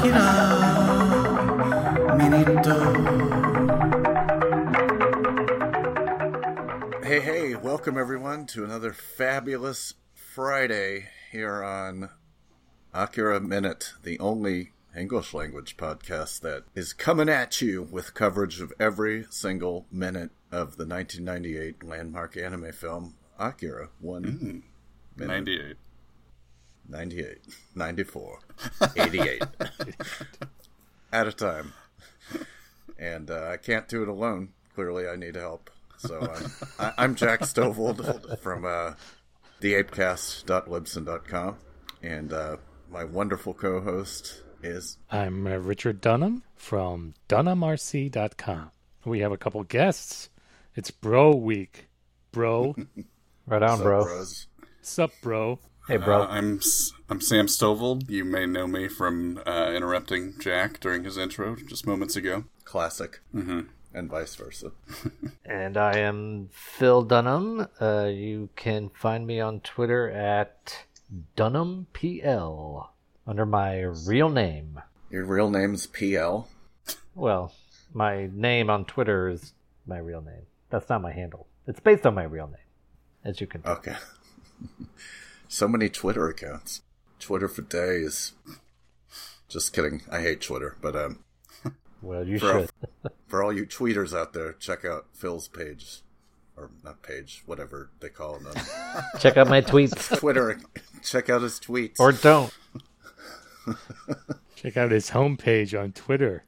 Akira Minito. Hey, hey, welcome everyone to another fabulous Friday here on Akira Minute, the only English language podcast that is coming at you with coverage of every single minute of the 1998 landmark anime film Akira. One hmm. minute. 98. 98, 94, 88 at a time. And uh, I can't do it alone. Clearly, I need help. So I'm, I, I'm Jack Stovold from uh, theapecast.libsyn.com. And uh, my wonderful co host is. I'm uh, Richard Dunham from DunhamRC.com. We have a couple guests. It's Bro Week. Bro. Right on, bro. Bros. Sup, bro? Hey, bro. Uh, I'm S- I'm Sam Stovall. You may know me from uh, interrupting Jack during his intro just moments ago. Classic. Mm-hmm. And vice versa. and I am Phil Dunham. Uh, you can find me on Twitter at DunhamPL under my real name. Your real name's PL. Well, my name on Twitter is my real name. That's not my handle. It's based on my real name, as you can. tell. Okay. so many Twitter accounts. Twitter for days. Just kidding. I hate Twitter, but um, Well, you for, should. for all you tweeters out there, check out Phil's page, or not page, whatever they call them. Check out my tweets, Twitter. check out his tweets. or don't. Check out his homepage on Twitter.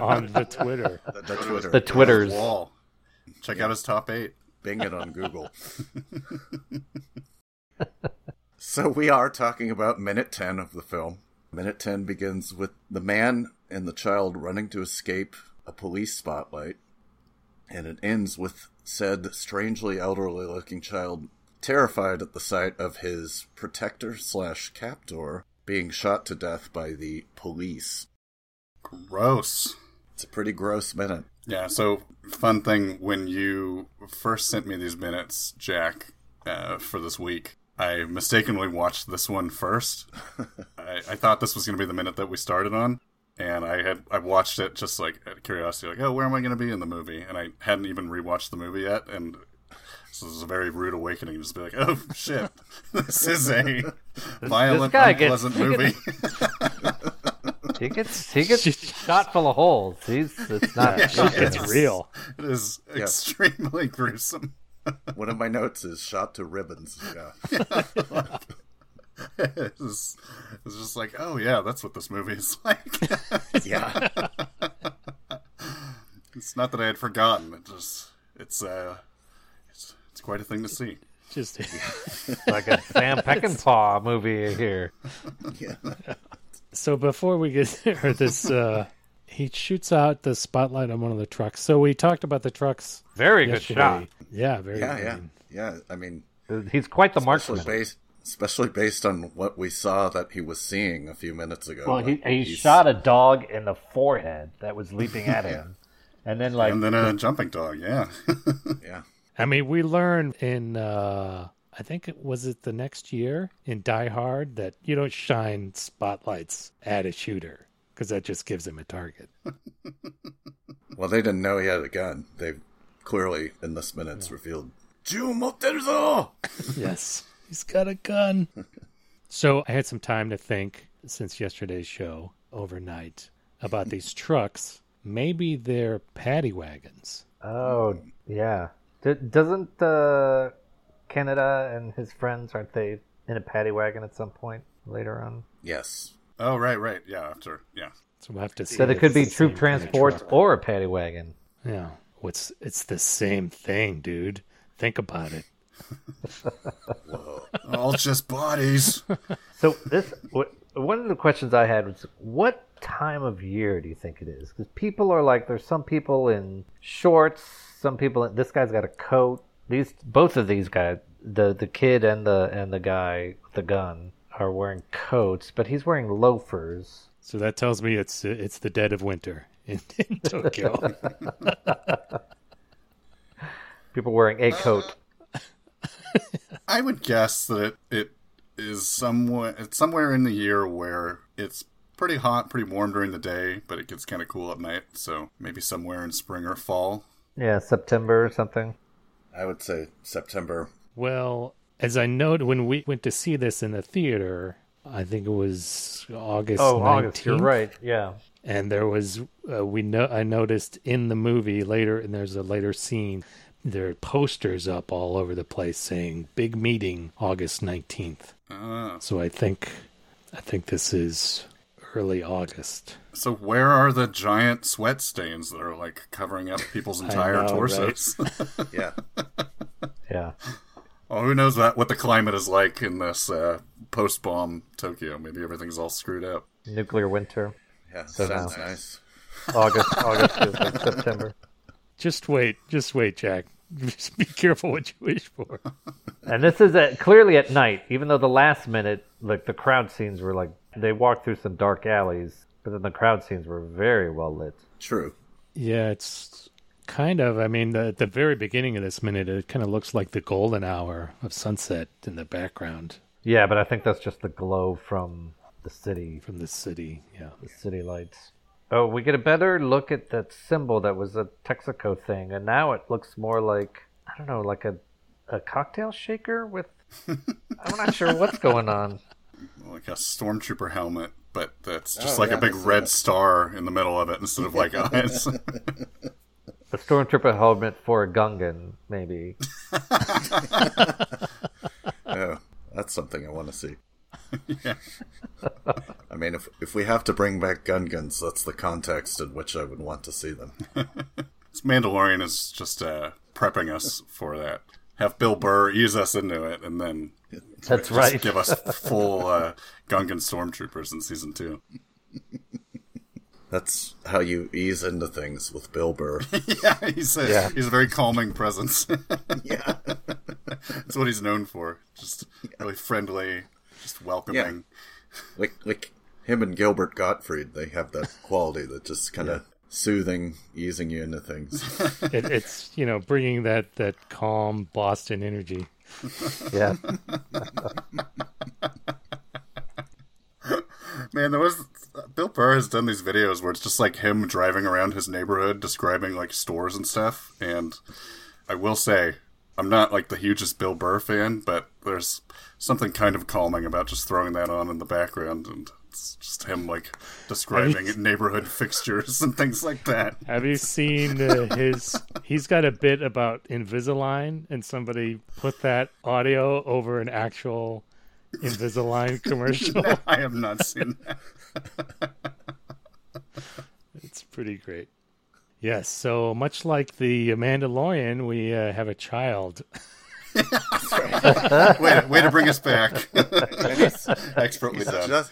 on the Twitter. the, the Twitter. The Twitters. Wall. Check out his top eight. Bing it on Google. So we are talking about minute 10 of the film. Minute 10 begins with the man and the child running to escape a police spotlight, and it ends with said strangely elderly looking child terrified at the sight of his protector slash captor being shot to death by the police. Gross. It's a pretty gross minute. Yeah, so fun thing when you first sent me these minutes, Jack, uh, for this week, I mistakenly watched this one first. I, I thought this was going to be the minute that we started on, and I had I watched it just like out of curiosity, like, oh, where am I going to be in the movie? And I hadn't even rewatched the movie yet, and so this was a very rude awakening. Just be like, oh shit, this is a violent, guy unpleasant he movie. He gets he gets shot full of holes. He's it's not. It's real. it is extremely gruesome. One of my notes is shot to ribbons. Yeah. it's, it's just like, oh yeah, that's what this movie is like. Yeah. it's not that I had forgotten. It just, it's, uh, it's, it's quite a thing to see. Just like a Sam Peckinpah movie here. yeah. so before we get there, this uh he shoots out the spotlight on one of the trucks. So we talked about the trucks. Very good shot. Yeah, very Yeah, good. yeah, yeah. I mean, He's quite the especially marksman. based, especially based on what we saw that he was seeing a few minutes ago. Well, he he shot a dog in the forehead that was leaping at him, and then like And then a jumping dog, yeah. Yeah, I mean, we learned in uh I think it was it the next year in Die Hard that you don't shine spotlights at a shooter because that just gives him a target. well, they didn't know he had a gun. They've clearly, in this minute's revealed. Ju motteru yes, he's got a gun. so I had some time to think since yesterday's show overnight about these trucks. Maybe they're paddy wagons. oh yeah, D- doesn't uh, Kaneda and his friends aren't they in a paddy wagon at some point later on? Yes. Oh, right, right. Yeah, after, yeah. So we'll have to see. So it could be the troop same kind of transports truck. or a paddy wagon. Yeah, what's it's the same thing, dude. Think about it. Whoa. All just bodies. So this what, one of the questions I had was, what time of year do you think it is? Because people are like, there's some people in shorts, some people. In, this guy's got a coat. These both of these guys, the the kid and the and the guy with the gun, are wearing coats, but he's wearing loafers. So that tells me it's it's the dead of winter in, in Tokyo. People wearing a coat. I would guess that it, it is somewhere it's somewhere in the year where it's pretty hot, pretty warm during the day, but it gets kind of cool at night. So maybe somewhere in spring or fall. Yeah, September or something. I would say September. Well, as I noted when we went to see this in the theater, I think it was August. Oh, 19th, August. You're right. Yeah. And there was uh, we know I noticed in the movie later, and there's a later scene. There are posters up all over the place saying "Big Meeting, August 19th." Uh, So I think, I think this is early August. so where are the giant sweat stains that are like covering up people's entire know, torsos? Yeah. Yeah. Well, who knows what, what the climate is like in this uh, post-bomb Tokyo? Maybe everything's all screwed up. Nuclear winter. Yeah. So sounds now- nice. August. August is like September. Just wait, just wait, Jack. Just be careful what you wish for. And this is at, clearly at night, even though the last minute, like the crowd scenes were like they walked through some dark alleys, but then the crowd scenes were very well lit. True. Yeah, it's kind of. I mean, the, at the very beginning of this minute, it kind of looks like the golden hour of sunset in the background Yeah, but I think that's just the glow from the city, from the city. Yeah. the city lights. Oh, we get a better look at that symbol that was a Texaco thing, and now it looks more like I don't know, like a a cocktail shaker with. I'm not sure what's going on. Like a stormtrooper helmet, but that's oh, just Oh, like yeah, a big red that. star in the middle of it instead of like eyes. A stormtrooper helmet for a Gungan, maybe. Oh, that's something I want to see. yeah. I mean, if if we have to bring back Gungans, that's the context in which I would want to see them. This Mandalorian is just uh, prepping us for that. Have Bill Burr ease us into it, and then That's just right. give us full uh, Gungan stormtroopers in season two. That's how you ease into things with Bill Burr. yeah, he's a, Yeah. he's a very calming presence. yeah. That's what he's known for. Just really friendly, just welcoming. Yeah. Like like him and Gilbert Gottfried, they have that quality that just kind of soothing, easing you into things. It, it's you know bringing that that calm Boston energy. Yeah. Man, there was Bill Burr has done these videos where it's just like him driving around his neighborhood describing like stores and stuff. And I will say, I'm not like the hugest Bill Burr fan, but there's something kind of calming about just throwing that on in the background and it's just him like describing neighborhood fixtures and things like that. Have you seen uh, his? He's got a bit about Invisalign, and somebody put that audio over an actual Invisalign commercial. I have not seen that. It's pretty great. Yes, so much like the Mandalorian, we uh, have a child. Way to, way to bring us back. Expertly He's done. just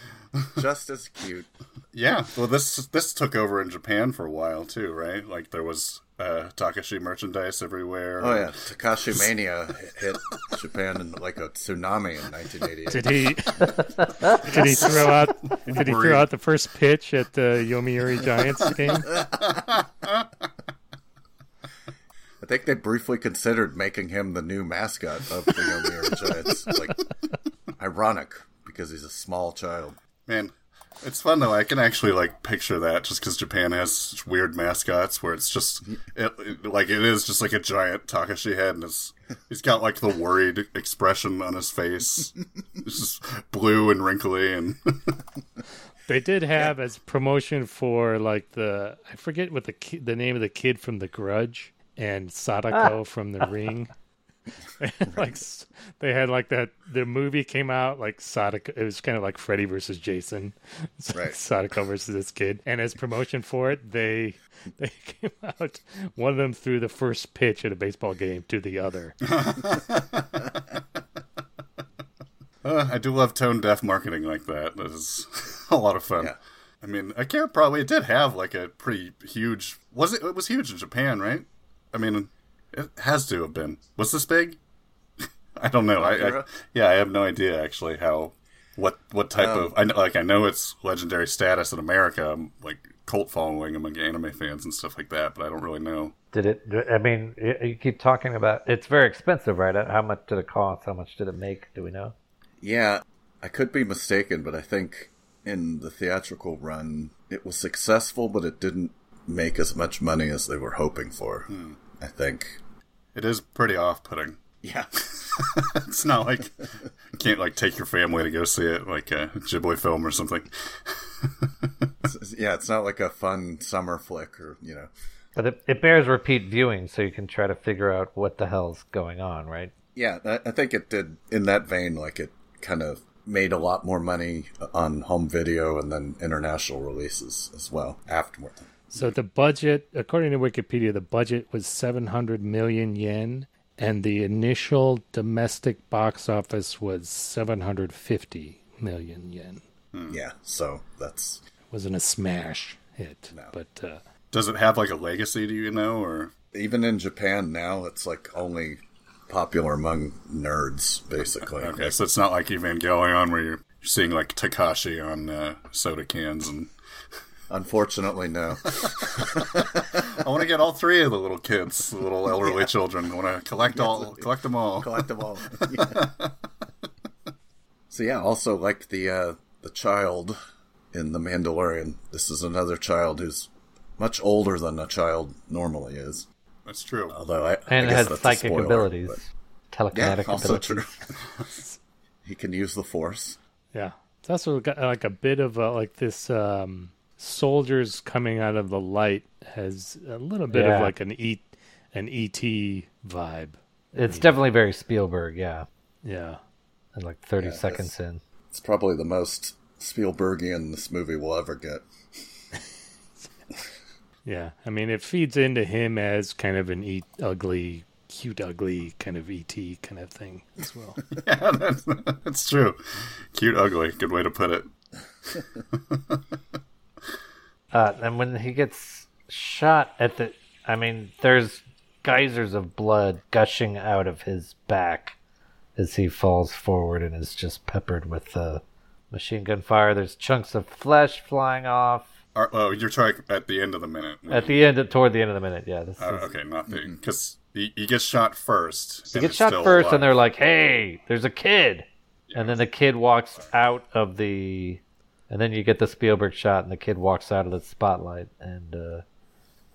just as cute. Yeah, well, this this took over in Japan for a while too, right? Like there was uh, Takashi merchandise everywhere. Oh yeah, Takashi Mania hit Japan in like a tsunami in 1988. Did he? did he throw out? Did he throw out the first pitch at the Yomiuri Giants game? I think they briefly considered making him the new mascot of the Yomiuri Giants. Like, ironic because he's a small child. Man, it's fun though. I can actually like picture that just because Japan has such weird mascots where it's just it, it- like it is just like a giant Takashi head, and it's, he's got like the worried expression on his face. it's just blue and wrinkly, and They did have as promotion for like the I forget what the ki- the name of the kid from The Grudge and Sadako ah. from The Ring. like they had like that the movie came out like Sadako it was kind of like Freddy versus Jason. So Right. Sadako versus this kid and as promotion for it they they came out one of them threw the first pitch at a baseball game to the other. Uh, I do love tone deaf marketing like that. That is a lot of fun. Yeah. I mean, I can't probably it did have like a pretty huge. Was it? It was huge in Japan, right? I mean, it has to have been. Was this big? I don't know. I, I yeah, I have no idea actually how what what type Um, of. I know, like I know it's legendary status in America, um, like cult following among anime fans and stuff like that, but I don't really know. Did it? I mean, you keep talking about it's very expensive, right? How much did it cost? How much did it make? Do we know? Yeah, I could be mistaken, but I think in the theatrical run, it was successful, but it didn't make as much money as they were hoping for. I think. It is pretty off-putting. Yeah. It's not like you can't like take your family to go see it like a Ghibli film or something. yeah, it's not like a fun summer flick or, you know. But it, it bears repeat viewing, so you can try to figure out what the hell's going on, right? Yeah, I I think it did in that vein, like it kind of made a lot more money on home video and then international releases as well afterward. So the budget, according to Wikipedia, the budget was 700 million yen, and the initial domestic box office was 750 million yen. Yeah, so that's wasn't a smash hit, No. but uh, Does it have like a legacy? Do you know? Or even in Japan now, it's like only popular among nerds, basically. okay, so it's not like Evangelion where you're seeing like Takashi on uh, soda cans and Unfortunately, no. I want to get all three of the little kids, the little elderly children. I want to collect all, collect them all. collect them all. Yeah. so yeah, also like the uh, the child in the Mandalorian. This is another child who's much older than a child normally is. That's true. Although I, I And it has that's psychic spoiler, abilities, but- telekinetic Yeah, also abilities. true. he can use the Force. yeah, it's also got like a bit of a, like this um, soldiers coming out of the light has a little bit Yeah. of like an e an ET vibe. It's definitely very Spielberg, yeah. Yeah, And like 30 Yeah, seconds in. It's probably the most Spielbergian this movie will ever get. yeah. I mean, it feeds into him as kind of an e- ugly, cute, ugly kind of ET kind of thing as well. Yeah, that's, that's true. Cute, ugly. Good way to put it. Uh, and when he gets shot at the, I mean, there's geysers of blood gushing out of his back as he falls forward and is just peppered with uh, machine gun fire. There's chunks of flesh flying off Or, oh, you're talking at the end of the minute. at the end, toward the end of the minute. Yeah, this Oh, is, okay, not the because he, he gets shot first. he and gets shot still first, and they're like, "Hey, there's a kid," and then the kid walks out of the, and then you get the Spielberg shot, and the kid walks out of the spotlight, and uh,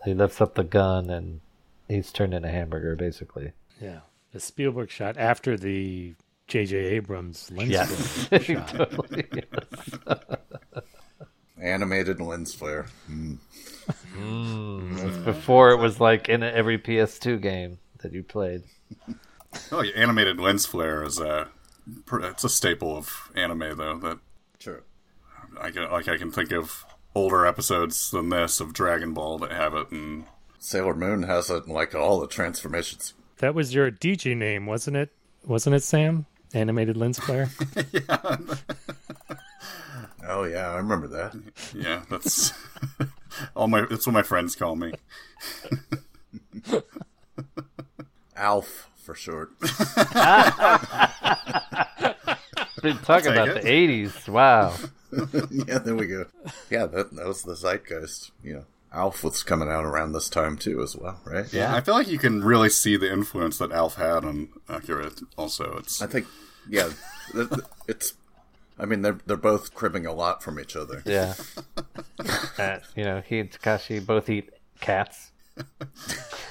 he lifts up the gun, and he's turned into a hamburger, basically. yeah, the Spielberg shot after the J.J. Abrams lens Yes, flare shot. totally. yes. Animated lens flare. Before it was like in every PS2 game that you played. Oh, yeah, animated lens flare is a it's a staple of anime though. That True. I can like I can think of older episodes than this of Dragon Ball that have it, and Sailor Moon has it in like all the transformations. That was your DJ name, wasn't it? Wasn't it Sam? Animated lens flare. yeah. Oh yeah, I remember that. yeah, that's all my. That's what my friends call me. Alf for short. Been talking about it. the 80s. Wow. yeah, there we go. Yeah, that, that was the zeitgeist. You know, Alf was coming out around this time too, as well, right? Yeah, I feel like you can really see the influence that Alf had on Akira. Also, it's I think, yeah, th- th- it's. I mean, they're they're both cribbing a lot from each other. Yeah. Uh, you know, he and Takashi both eat cats.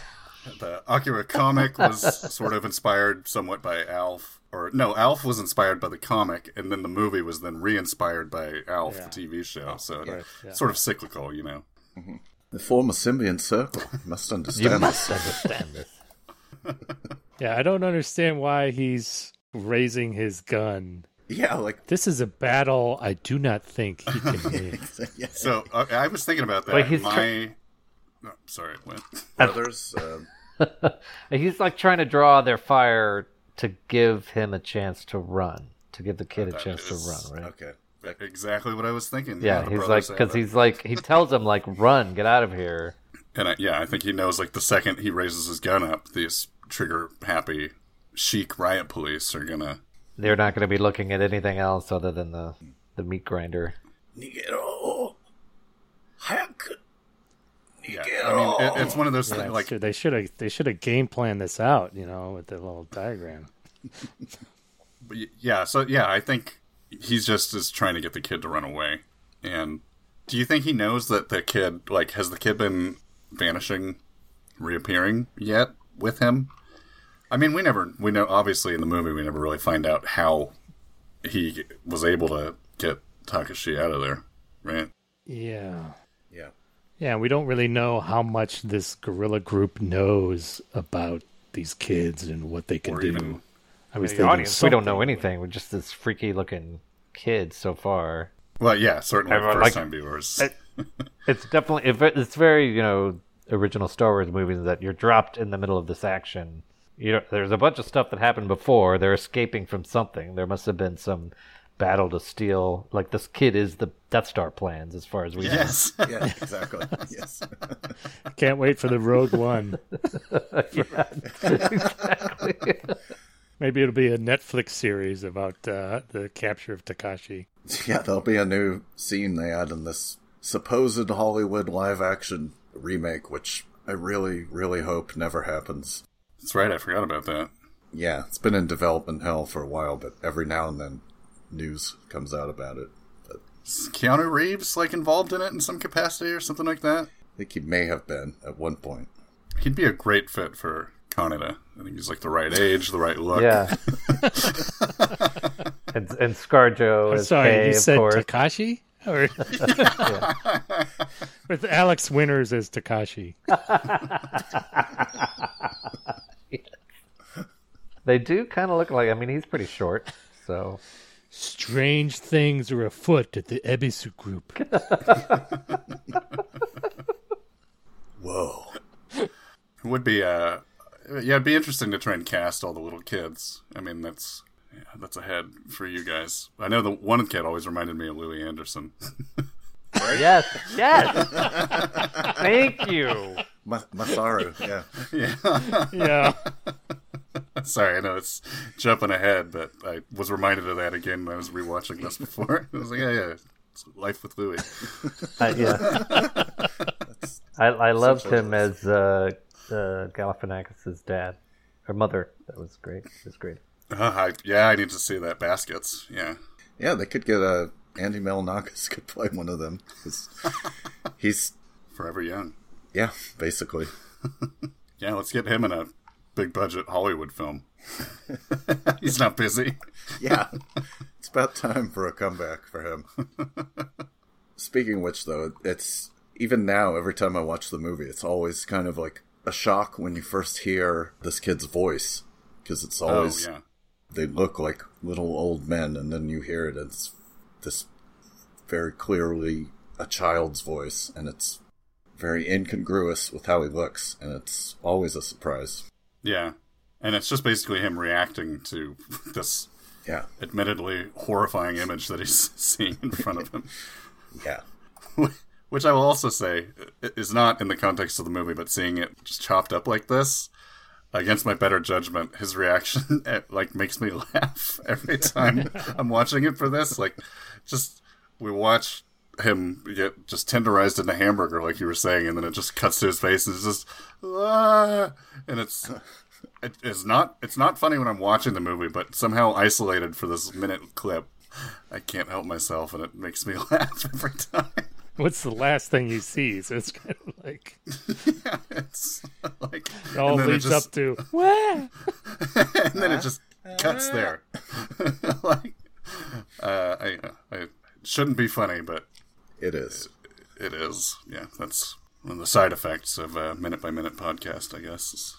the Akira comic was sort of inspired somewhat by Alf, or no, Alf was inspired by the comic, and then the movie was then re-inspired by Alf, Yeah. the TV show. So right, yeah. sort of cyclical, you know. They form a symbiont circle. You must You understand must this. understand this. yeah, I don't understand why he's raising his gun. Yeah, like This is a battle I do not think he can win. yeah, So uh, I was thinking about that. Wait, he's My, oh, sorry, what? brothers. Uh, He's like trying to draw their fire to give him a chance to run, to give the kid a chance to run, right? okay. Exactly what I was thinking. Yeah, the he's like, because he's like, he tells him, like, run, get out of here. And I, yeah, I think he knows like the second he raises his gun up, these trigger happy chic riot police are gonna. They're not going to be looking at anything else other than the, the meat grinder. Nigero. Hayaku. Yeah, I mean, it, it's one of those Yeah, things like so they should have they should have game planned this out, you know, with the little diagram. But yeah, so yeah, I think he's just is trying to get the kid to run away. And do you think he knows that the kid, like, has the kid been vanishing, reappearing yet with him? I mean, we never, we know, obviously in the movie, we never really find out how he was able to get Takashi out of there, right? Yeah. Yeah. Yeah, we don't really know how much this guerrilla group knows about these kids and what they can Or do. even- I was The thinking audience, we don't know anything. We're just this freaky looking kid so far. Well, yeah, certainly Everyone first like- time viewers. It- It's definitely if it- it's very you know original Star Wars movies that you're dropped in the middle of this action. You know, there's a bunch of stuff that happened before. They're escaping from something. There must have been some battle to steal. Like this kid is the Death Star plans, as far as we yes. Yeah, exactly. yes. Can't wait for the Rogue One. yeah, exactly. Maybe it'll be a Netflix series about uh, the capture of Takashi. Yeah, there'll be a new scene they add in this supposed Hollywood live action remake, which I really, really hope never happens. That's right, I forgot about that. Yeah, it's been in development hell for a while, but every now and then news comes out about it. But Is Keanu Reeves, like, involved in it in some capacity or something like that? I think he may have been at one point. He'd be a great fit for Kaneda. I think he's, like, the right age, the right look. yeah. and and ScarJo I'm is sorry, Kay, you said. Takashi? Or with Alex Winters as Takashi. They do kind of look like. I mean, he's pretty short, so Strange things are afoot at the Ebisu group. Whoa. It would be, uh, yeah, it'd be interesting to try and cast all the little kids. I mean, that's, yeah, that's ahead for you guys. I know the one kid always reminded me of Louie Anderson. yes, yes. Thank you. Ma- Masaru, yeah. yeah. Yeah. Sorry, I know it's jumping ahead, but I was reminded of that again when I was rewatching this before. I was like, yeah, yeah, it's life with Louie. I, yeah. I, I loved him as uh, uh, Galifianakis' dad or mother. That was great. It was great. Uh, I, yeah, I need to see that baskets. Yeah, Yeah, they could get a Andy Milonakis could play one of them. 'Cause He's forever young. yeah, basically. Yeah, let's get him in a big budget Hollywood film. He's not busy. Yeah. it's about time for a comeback for him. Speaking of which though, it's even now every time I watch the movie, it's always kind of like a shock when you first hear this kid's voice because it's oh, always oh yeah, they look like little old men and then you hear it and it's this very clearly a child's voice and it's very incongruous with how he looks and it's always a surprise yeah, and it's just basically him reacting to this yeah admittedly horrifying image that he's seeing in front of him. yeah Which I will also say is not in the context of the movie, but seeing it just chopped up like this, against my better judgment, his reaction like makes me laugh every time I'm watching it for this. Like, just we watch him get just tenderized in a hamburger, like you were saying, and then it just cuts to his face, and it's just, ah, and it's. It, it's not. It's not funny when I'm watching the movie, but somehow isolated for this minute clip, I can't help myself, and it makes me laugh every time. What's the last thing he sees? It's kind of like yeah, it's like it all it leads just- up to what? and then it just cuts there. like, uh, I, I it shouldn't be funny, but it is it is. Yeah, that's one of the side effects of a minute by minute podcast, I guess. is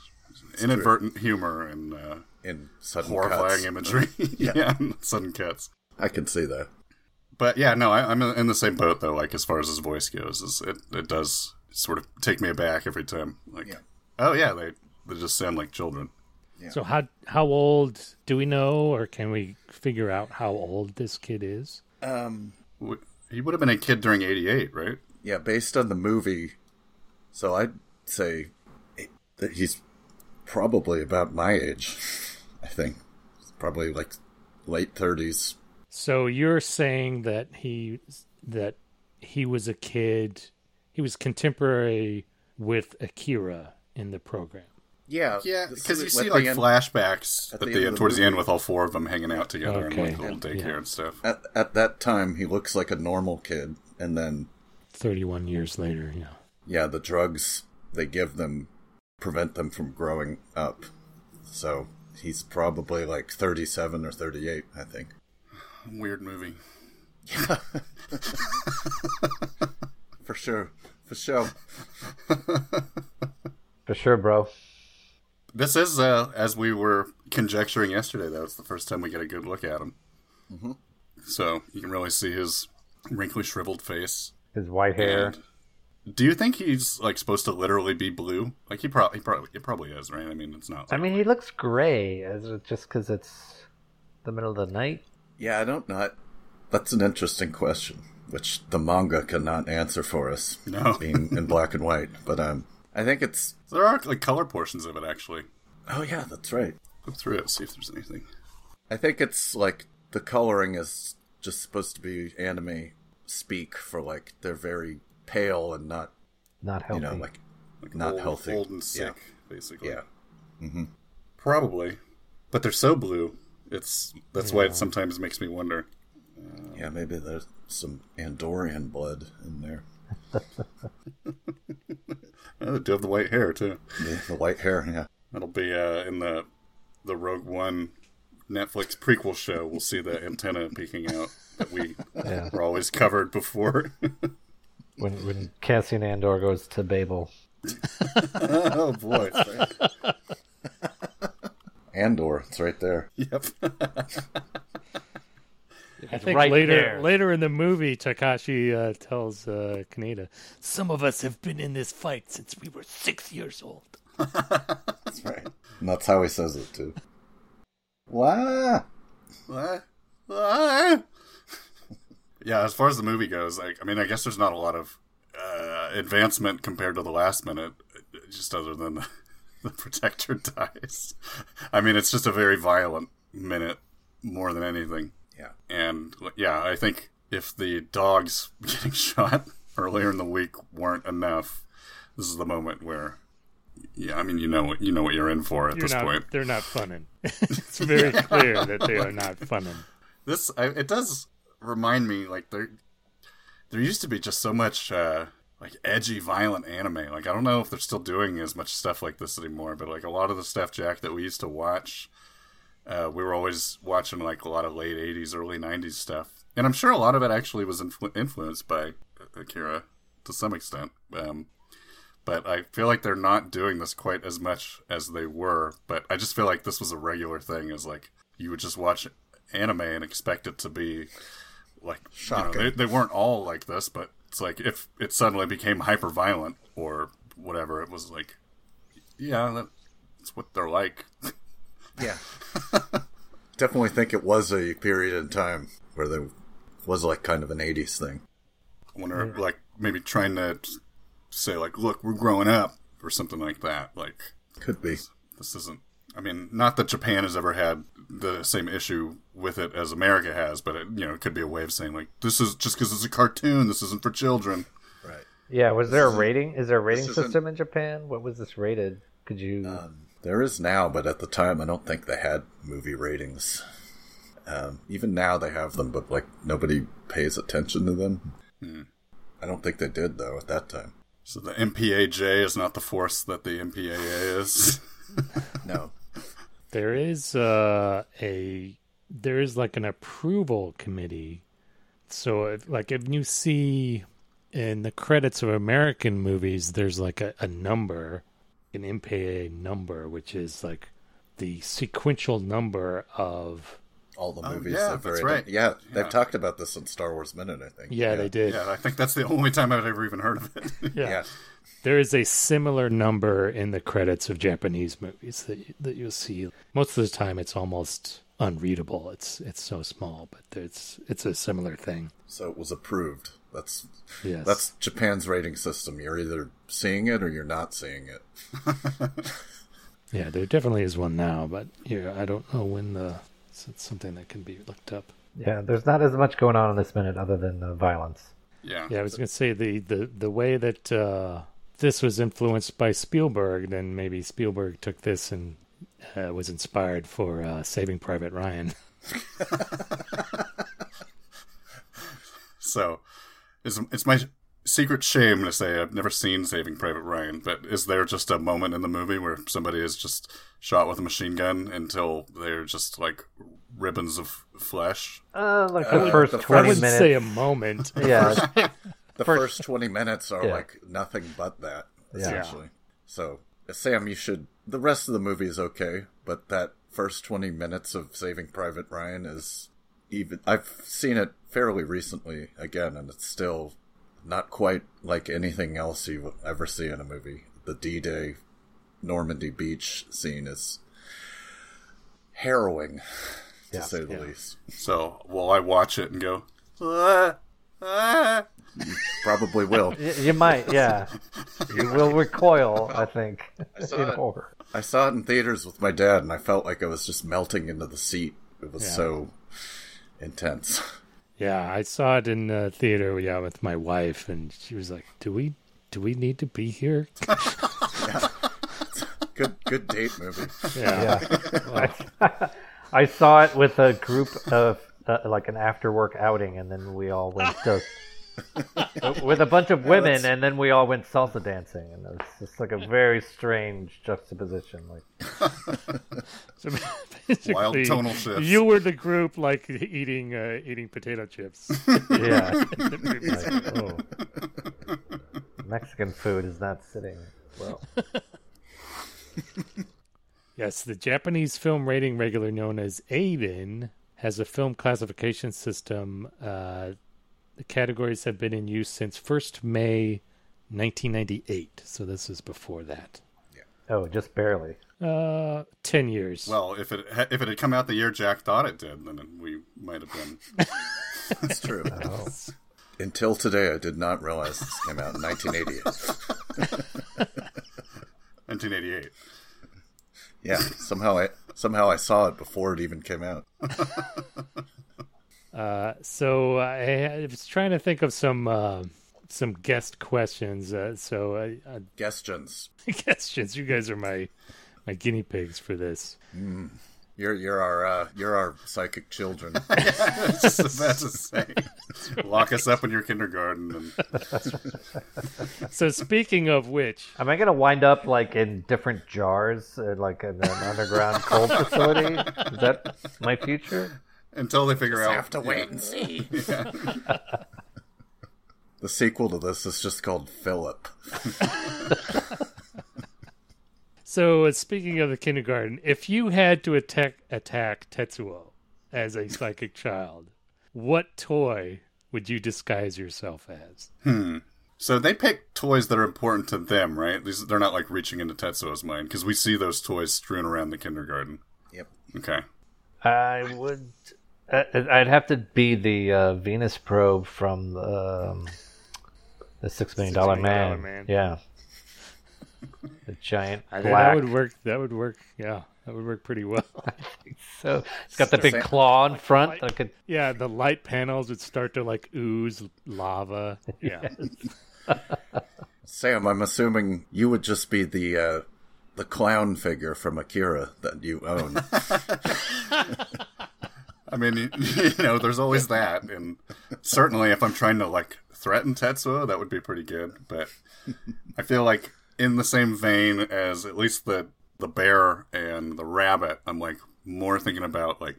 Inadvertent humor and uh, in sudden horrifying cuts. imagery. yeah, and sudden cuts. i can see that But yeah, no, I, I'm in the same boat though. Like as far as his voice goes, is it it does sort of take me aback every time. Like, Yeah. oh yeah, they they just sound like children. So how how old do we know, or can we figure out how old this kid is? um W- He would have been a kid during '88, right? yeah based on the movie so i'd say that he's probably about my age i think probably like late 30s So you're saying that he that he was a kid, he was contemporary with Akira in the program. Yeah Yeah, because you see like end- flashbacks at at the the, end end of the towards the end with all four of them hanging out together in like a little daycare Yeah. and stuff. at, at that time he looks like a normal kid and then 31 years later, yeah. yeah, the drugs they give them prevent them from growing up. So he's probably like 37 or 38, I think. Weird movie. Yeah. For sure. For sure. For sure, bro. This is, uh, as we were conjecturing yesterday, though, it's the first time we get a good look at him. Mm-hmm. So you can really see his wrinkly, shriveled face. His white hair. And do you think he's like supposed to literally be blue? Like he probably, he probably, it probably is, right? I mean, it's not. I mean, he looks gray. Is it just because it's the middle of the night? Yeah, I don't know. That's an interesting question, which the manga cannot answer for us, No. being in black and white. But um, I think it's. there are like color portions of it actually. Oh yeah, that's right. Look through it, see if there's anything. I think it's like the coloring is just supposed to be anime speak for like they're very pale and not Not you know like Like Not old, healthy. old and sick, Yeah. basically. yeah. Mm-hmm. Probably, but they're so blue. It's that's why it sometimes makes me wonder. Yeah, maybe there's some Andorian blood in there. Oh, they do have the white hair too. The, the white hair, yeah. That'll be uh, in the the Rogue One Netflix prequel show. We'll see the antenna peeking out that we Yeah. were always covered before. when when Cassian Andor goes to Babel. oh boy! Andor, it's right there. yep. I think right later there. later in the movie, Takashi uh, tells uh, Kaneda, "Some of us have been in this fight since we were six years old." That's right. And that's how he says it too. Wow. What? What? yeah, as far as the movie goes, like I mean, I guess there's not a lot of uh, advancement compared to the last minute, just other than the, the protector dies. I mean, it's just a very violent minute more than anything. Yeah. And yeah, I think if the dogs getting shot earlier in the week weren't enough, this is the moment where, yeah, I mean, you know what you know what you're in for at You're this not, point. They're not funning. it's very clear that they are not funning. This I, it does remind me like there there used to be just so much uh, like edgy, violent anime. Like I don't know if they're still doing as much stuff like this anymore, but like a lot of the stuff, Jack, that we used to watch. Uh, we were always watching like a lot of late '80s, early '90s stuff, and I'm sure a lot of it actually was influ- influenced by Akira to some extent. Um, but I feel like they're not doing this quite as much as they were. But I just feel like this was a regular thing. Is like you would just watch anime and expect it to be like you know, they, they weren't all like this, but it's like if it suddenly became hyper violent or whatever, it was like, yeah, that's what they're like. Yeah. Definitely think it was a period in time where there was like kind of an 80s thing. I wonder, like maybe trying to say like, look, we're growing up or something like that. Like Could be. this isn't. I mean, not that Japan has ever had the same issue with it as America has, but it, you know, it could be a way of saying like, this is just because it's a cartoon. This isn't for children. Right. Yeah, was there a rating? Is there a rating system in Japan? What was this rated? Could you? Um, there is now, but at the time, I don't think they had movie ratings. Um, even now, they have them, but like nobody pays attention to them. I don't think they did though at that time. So the MPAJ is not the force that the MPAA is. No. There is uh, a there is like an approval committee. So, if, like, if you see in the credits of American movies, there's like a, a number, an MPAA number, which is like the sequential number of. All the Oh, movies. yeah, that that's very- right. Yeah, they've Yeah. talked about this in Star Wars Minute, I think. Yeah, they did. yeah, I think that's the only time I've ever even heard of it. Yeah. Yeah. There is a similar number in the credits of Japanese movies that you, that you'll see. Most of the time, it's almost unreadable. It's it's so small, but it's it's a similar thing. So it was approved. That's Yes, that's Japan's rating system. You're either seeing it or you're not seeing it. yeah. There definitely is one now, but yeah, I don't know when the. It's it's something that can be looked up. yeah, there's not as much going on in this minute other than the violence. yeah. Yeah, I was gonna say the the the way that uh, this was influenced by Spielberg, then maybe Spielberg took this and uh, was inspired for uh, Saving Private Ryan. So, Is it's my secret shame to say I've never seen Saving Private Ryan, but is there just a moment in the movie where somebody is just shot with a machine gun until they're just like ribbons of flesh? Uh, like Uh, the first the I twenty wouldn't minutes. say a moment. yeah, The first 20 minutes are Yeah. like nothing but that, Yeah. essentially. So, Sam, you should. The rest of the movie is okay, but that first 20 minutes of Saving Private Ryan is even. I've seen it fairly recently again, and it's still not quite like anything else you ever see in a movie. The D Day Normandy Beach scene is harrowing, to Yeah. say the least. So will I watch it and go? "Ah, ah." Probably will. Y- you might. Yeah, you will recoil. I think saw in it. horror. I saw it in theaters with my dad, and I felt like I was just melting into the seat. It was Yeah. so intense. Yeah, I saw it in the theater. Yeah, with my wife, and she was like, "Do we, do we need to be here?" Good, good date movie. Yeah, Yeah, I saw it with a group of uh, like an after work outing, and then we all went to with a bunch of women, and then we all went salsa dancing, and it was just like a very strange juxtaposition. Like, So basically, Wild tonal shifts. You were the group like eating uh, eating potato chips. yeah, in the movie. like, oh. Mexican food is not sitting well. Yes, the Japanese film rating regular known as Eirin has a film classification system. Uh, the categories have been in use since 1st May 1998, so this is before that. Oh, just barely. Uh, 10 years. Well, if it ha- if it had come out the year Jack thought it did, then we might have been. That's true. Oh. Until today, I did not realize this came out in 1988. 1988. Yeah, somehow I somehow I saw it before it even came out. Uh, so I, I was trying to think of some uh, some guest questions. Uh, so uh, uh, Questions. questions. You guys are my my guinea pigs for this. You're you're our uh, you're our psychic children. Just about to say, lock us up in your kindergarten. And So speaking of which, Am I gonna wind up like in different jars, uh, like in an underground cold facility? Is that my future? Until they figure out, have to wait and see. The sequel to this is just called Philip. So, uh, speaking of the kindergarten, if you had to attack attack Tetsuo as a psychic child, what toy would you disguise yourself as? Hmm. So they pick toys that are important to them, right? These they're not like reaching into Tetsuo's mind because we see those toys strewn around the kindergarten. Yep. Okay. I would. Uh, I'd have to be the uh, Venus probe from the, um, the Six Million Dollar Man. Man. Yeah, the giant I black. that would work. That would work. Yeah, that would work pretty well. So it's got the big Sam- claw in front. that could. yeah, the light panels would start to like ooze lava. Yeah, Sam, I'm assuming you would just be the uh, the clown figure from Akira that you own. I mean, you, know, there's always that, and certainly if I'm trying to like threaten Tetsuo, that would be pretty good. But I feel like in the same vein as at least the the bear and the rabbit, I'm like more thinking about like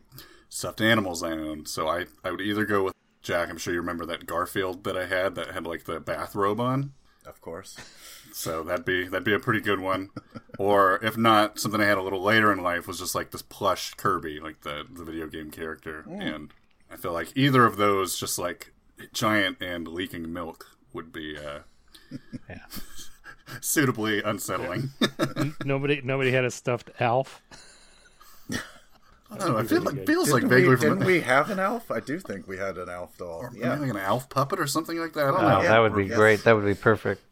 stuffed animals I own. So I I would either go with Jack. I'm sure you remember that Garfield that I had that had like the bathrobe on. Of course. So that'd be that'd be a pretty good one. or if not, something I had a little later in life was just like this plush Kirby, like the the video game character. And I feel like either of those, just like giant and leaking milk, would be uh, Yeah. suitably unsettling. nobody nobody had a stuffed Alf. I don't know. I feel like feels like Didn't, vaguely we, didn't we have an elf? I do think we had an elf doll. yeah. Yeah. like an elf puppet or something like that. I don't Oh, know. that would be Yes. great. That would be perfect.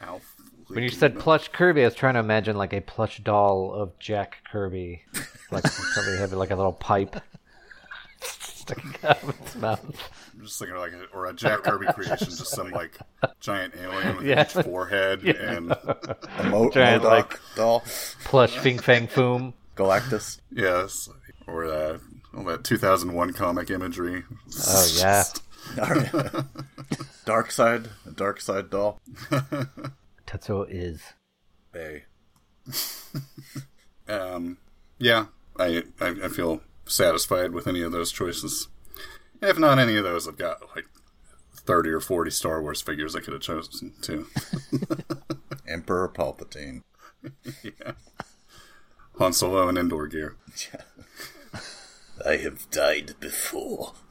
Elf. When you said plush Kirby, I was trying to imagine like a plush doll of Jack Kirby, like somebody had like a little pipe sticking out of its mouth. I'm just thinking like, a, or a Jack Kirby creation, just some like giant alien with Yeah. a huge forehead and A Mo- Giant, Modok like- doll. Plush Fing Fang Foom. Galactus. yes, or uh, all that 2001 comic imagery. Oh yeah, Darkseid, a Darkseid doll. Tetsuo is. Bay. Um, yeah, I, I I feel satisfied with any of those choices. If not any of those, I've got like thirty or forty Star Wars figures I could have chosen too. Emperor Palpatine. yeah. Han Solo and indoor gear. I have died before.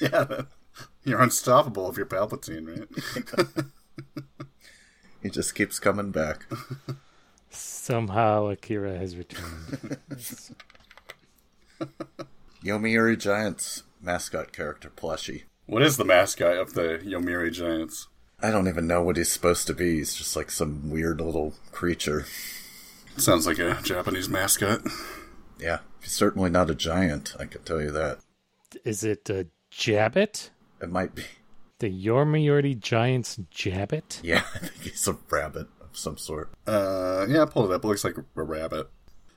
Yeah, you're unstoppable if you're Palpatine, right? He just keeps coming back. Somehow Akira has returned. Yomiuri Giants mascot character plushie. what is the mascot of the Yomiuri Giants? I don't even know what he's supposed to be. He's just like some weird little creature. Sounds like a Japanese mascot. Yeah, he's certainly not a giant, I can tell you that. Is it a Jabbit? It might be. The Yormiyordi Giants Jabbit? Yeah, I think he's a rabbit of some sort. Uh, yeah, pull it up. It looks like a rabbit.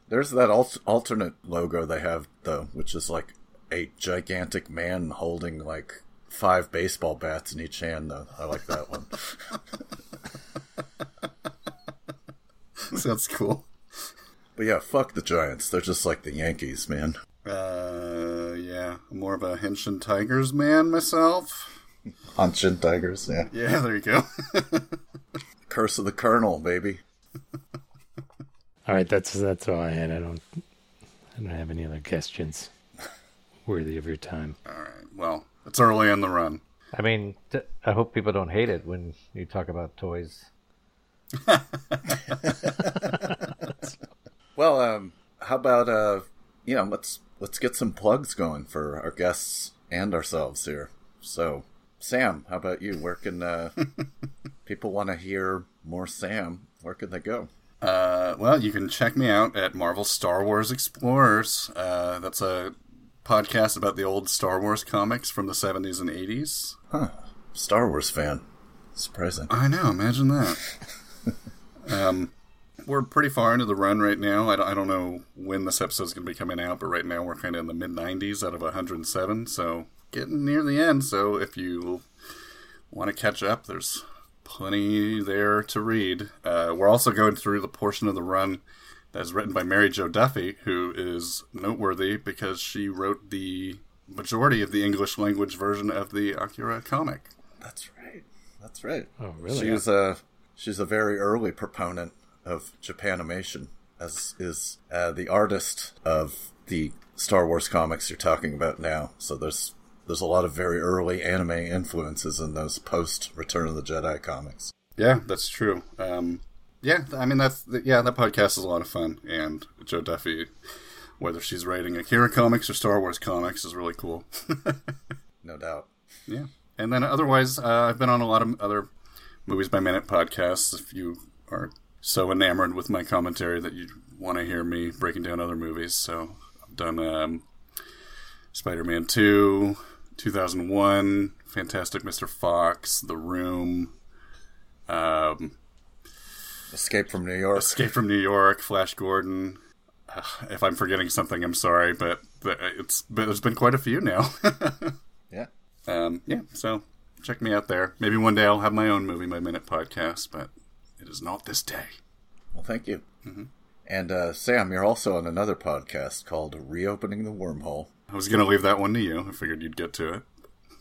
There's that al- alternate logo they have, though, which is like a gigantic man holding like five baseball bats in each hand, though. I like that one. Sounds cool. but yeah, fuck the Giants. They're just like the Yankees, man. Uh, yeah, I'm more of a Henshin Tigers man myself. Hanshin Tigers, yeah. Yeah, there you go. Curse of the Colonel, baby. All right, that's that's all I had. I don't I don't have any other questions worthy of your time. All right. Well, it's early in the run. I mean, t- I hope people don't hate it when you talk about toys. Well, um, how about uh, you know, let's let's get some plugs going for our guests and ourselves here. So, Sam, how about you? Where can uh, people want to hear more Sam? Where can they go? Uh, well, you can check me out at Marvel Star Wars Explorers. Uh, that's a podcast about the old Star Wars comics from the 70s and 80s. Huh. Star Wars fan. Surprising. I know, imagine that. um, we're pretty far into the run right now. I don't, I don't know when this episode is going to be coming out, but right now we're kind of in the mid 90s out of 107, so getting near the end. So if you want to catch up, there's plenty there to read. Uh, we're also going through the portion of the run that is written by Mary Jo Duffy, who is noteworthy because she wrote the majority of the English language version of the Akira comic. That's right. That's right. Oh, really? She was a she's a very early proponent of Japanimation, as is uh, the artist of the Star Wars comics you're talking about now. So there's there's a lot of very early anime influences in those post Return of the Jedi comics. Yeah, that's true. Um, yeah, I mean that's yeah, that podcast is a lot of fun, and Jo Duffy, whether she's writing Akira comics or Star Wars comics, is really cool. No doubt. yeah, and then otherwise, uh, I've been on a lot of other movies by minute podcasts. If you are so enamored with my commentary that you want to hear me breaking down other movies, so I've done um, Spider-Man Two, 2001, Fantastic Mr. Fox, The Room. Um, Escape from New York. Escape from New York, Flash Gordon. Uh, if I'm forgetting something, I'm sorry, but but it's but there's been quite a few now. Yeah. um, yeah, so check me out there. Maybe one day I'll have my own movie my minute podcast, but it is not this day. Well, thank you. And uh, Sam, you're also on another podcast called Reopening the Wormhole. I was gonna leave that one to you. I figured you'd get to it.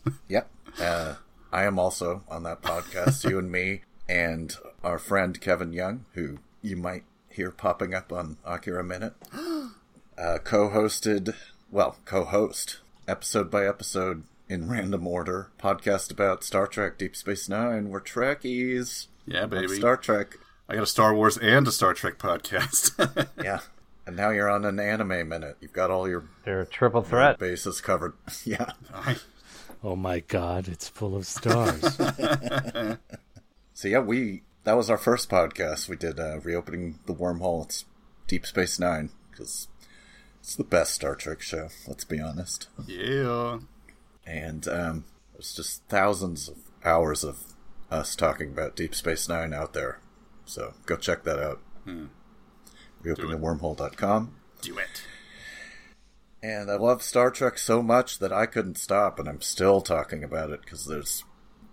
Yep. Uh, I am also on that podcast, you and me, and our friend Kevin Young, who you might hear popping up on Akira Minute, uh, co hosted, well, co host, episode by episode in random order, podcast about Star Trek Deep Space Nine. We're Trekkies. Yeah, on baby. Star Trek. I got a Star Wars and a Star Trek podcast. Yeah. And now you're on an anime minute. You've got all your They're a triple threat. bases covered. yeah. Oh my god, it's full of stars. So yeah, we that was our first podcast. We did uh, reopening the wormhole. It's Deep Space Nine because it's the best Star Trek show. Let's be honest. yeah. And um, there's just thousands of hours of us talking about Deep Space Nine out there. So go check that out. Reopeningthewormhole.com. Do it. And I love Star Trek so much that I couldn't stop, and I'm still talking about it because there's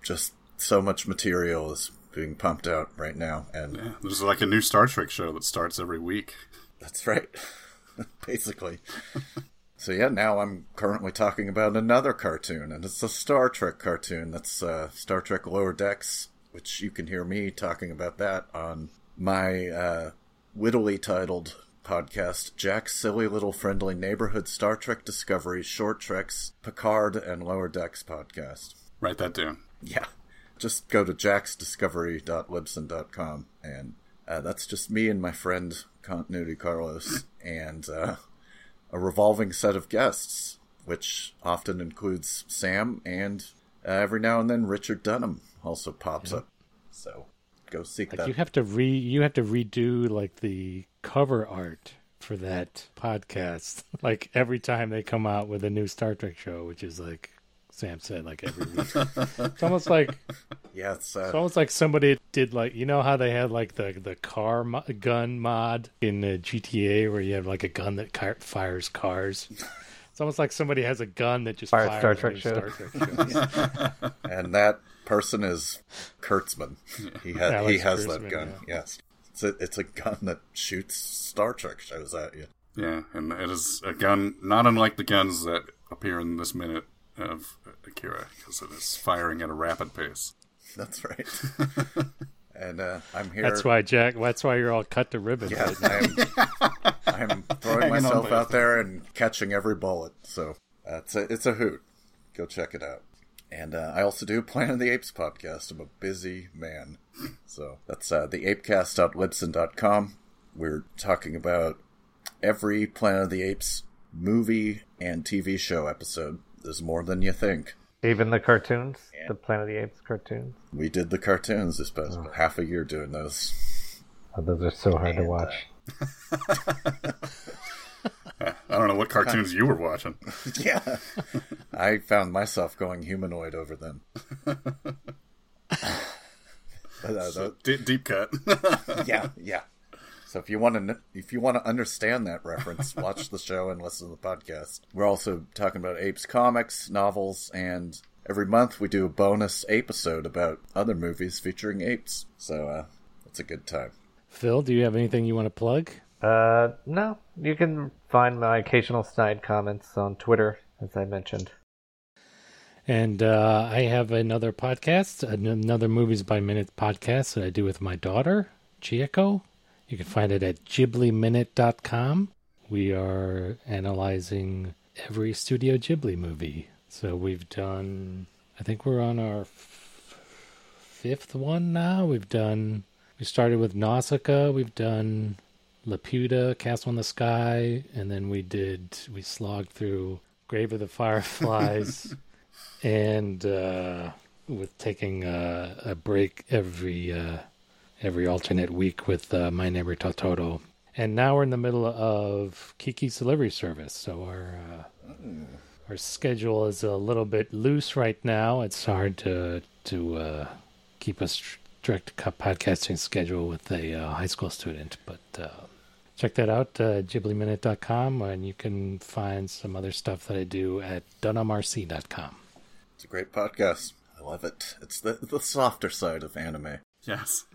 just so much material is being pumped out right now. And Yeah, there's like a new Star Trek show that starts every week. that's right, basically. so yeah, now I'm currently talking about another cartoon, and it's a Star Trek cartoon. That's uh, Star Trek Lower Decks, which you can hear me talking about that on my uh, wittily titled podcast, Jack's Silly Little Friendly Neighborhood Star Trek Discovery Short Treks Picard and Lower Decks podcast. Write that down. Yeah. Just go to jacksdiscovery.libsyn.com and uh, that's just me and my friend Continuity Carlos and uh, a revolving set of guests, which often includes Sam and uh, every now and then Richard Dunham also pops up. So go seek Like that. you have to re you have to redo like the cover art for that podcast. Like every time they come out with a new Star Trek show, which is like Sam said, like every week. it's almost like yeah, it's, uh, it's almost like somebody did like you know how they had like the the car mo- gun mod in uh, GTA where you have like a gun that car- fires cars. It's almost like somebody has a gun that just Fires fires, Star Trek new shows. Star Trek shows. and that person is Kurtzman. He has he Alex has that gun. yeah. Yes, it's a it's a gun that shoots Star Trek shows at you. Yeah, and it is a gun not unlike the guns that appear in this minute of Akira, because it is firing at a rapid pace. That's right. and uh, I'm here. That's why Jack. That's why you're all cut to ribbons. Yeah. I'm, I'm throwing myself out there and catching every bullet. So that's a, it's a hoot. Go check it out. And uh, I also do Planet of the Apes podcast. I'm a busy man. So that's uh, the apecast.libsyn.com. We're talking about every Planet of the Apes movie and TV show episode. There's more than you think. Even the cartoons, the Planet of the Apes cartoons. We did the cartoons this past half a year doing those. Oh, those are so hard to watch. I don't know what cartoons you were watching. Yeah. I found myself going humanoid over them. But, uh, the- D- deep cut. yeah, yeah. So if you want to if you want to understand that reference, watch the show and listen to the podcast. We're also talking about apes comics, novels, and every month we do a bonus ape episode about other movies featuring apes. So uh, it's a good time. Phil, do you have anything you want to plug? Uh, no. You can find my occasional snide comments on Twitter, as I mentioned. And uh, I have another podcast, another Movies by Minute podcast that I do with my daughter, Chieko. You can find it at ghibliminute.com. We are analyzing every Studio Ghibli movie. So we've done, I think we're on our f- fifth one now. We've done, we started with Nausicaa, we've done Laputa, Castle in the Sky, and then we did, we slogged through Grave of the Fireflies and uh, with taking uh, a break every uh, every alternate week with uh, My Neighbor Totoro. And now we're in the middle of Kiki's delivery service, so our uh, our schedule is a little bit loose right now. It's hard to to uh, keep a strict podcasting schedule with a uh, high school student, but. Uh, Check that out, uh, ghibliminute.com, and you can find some other stuff that I do at dunhamrc.com. It's a great podcast. I love it. It's the the softer side of anime. Yes.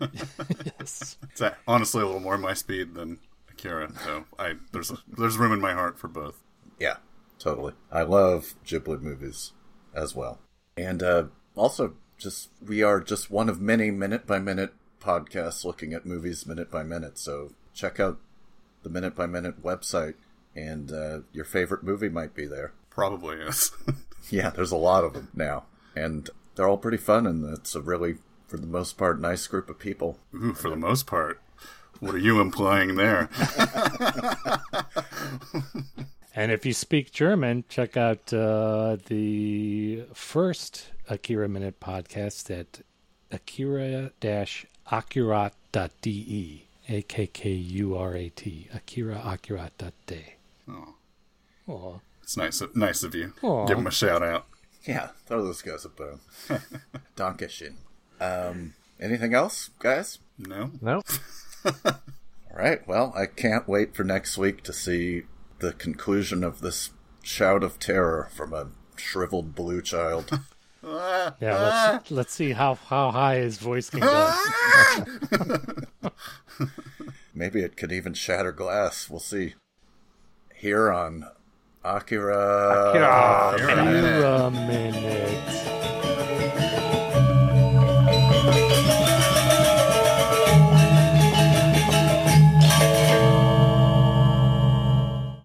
Yes. It's uh, honestly a little more my speed than Akira, so I there's a, there's room in my heart for both. Yeah, totally. I love Ghibli movies as well. And uh, also, just we are just one of many minute by minute podcasts looking at movies minute by minute. So check out the minute by minute website, and uh, your favorite movie might be there. Probably is. Yeah, there's a lot of them now, and they're all pretty fun, and it's a really, for the most part, nice group of people. Ooh, for the most part. What are you implying there? And if you speak German, check out uh, the first Akira Minute podcast at akira-akkurat.de. A K K U R A T. Akira-akkurat.de. Oh, Aw. it's nice, nice of you. Aw. Give him a shout out. Yeah, throw those guys a bone. Dankeschön. Um, anything else, guys? No, No? All right. Well, I can't wait for next week to see the conclusion of this shout of terror from a shriveled blue child. Yeah, let's let's see how how high his voice can go. Maybe it could even shatter glass. We'll see. Here on Akira. Akira. Here in a minute. Akira minute.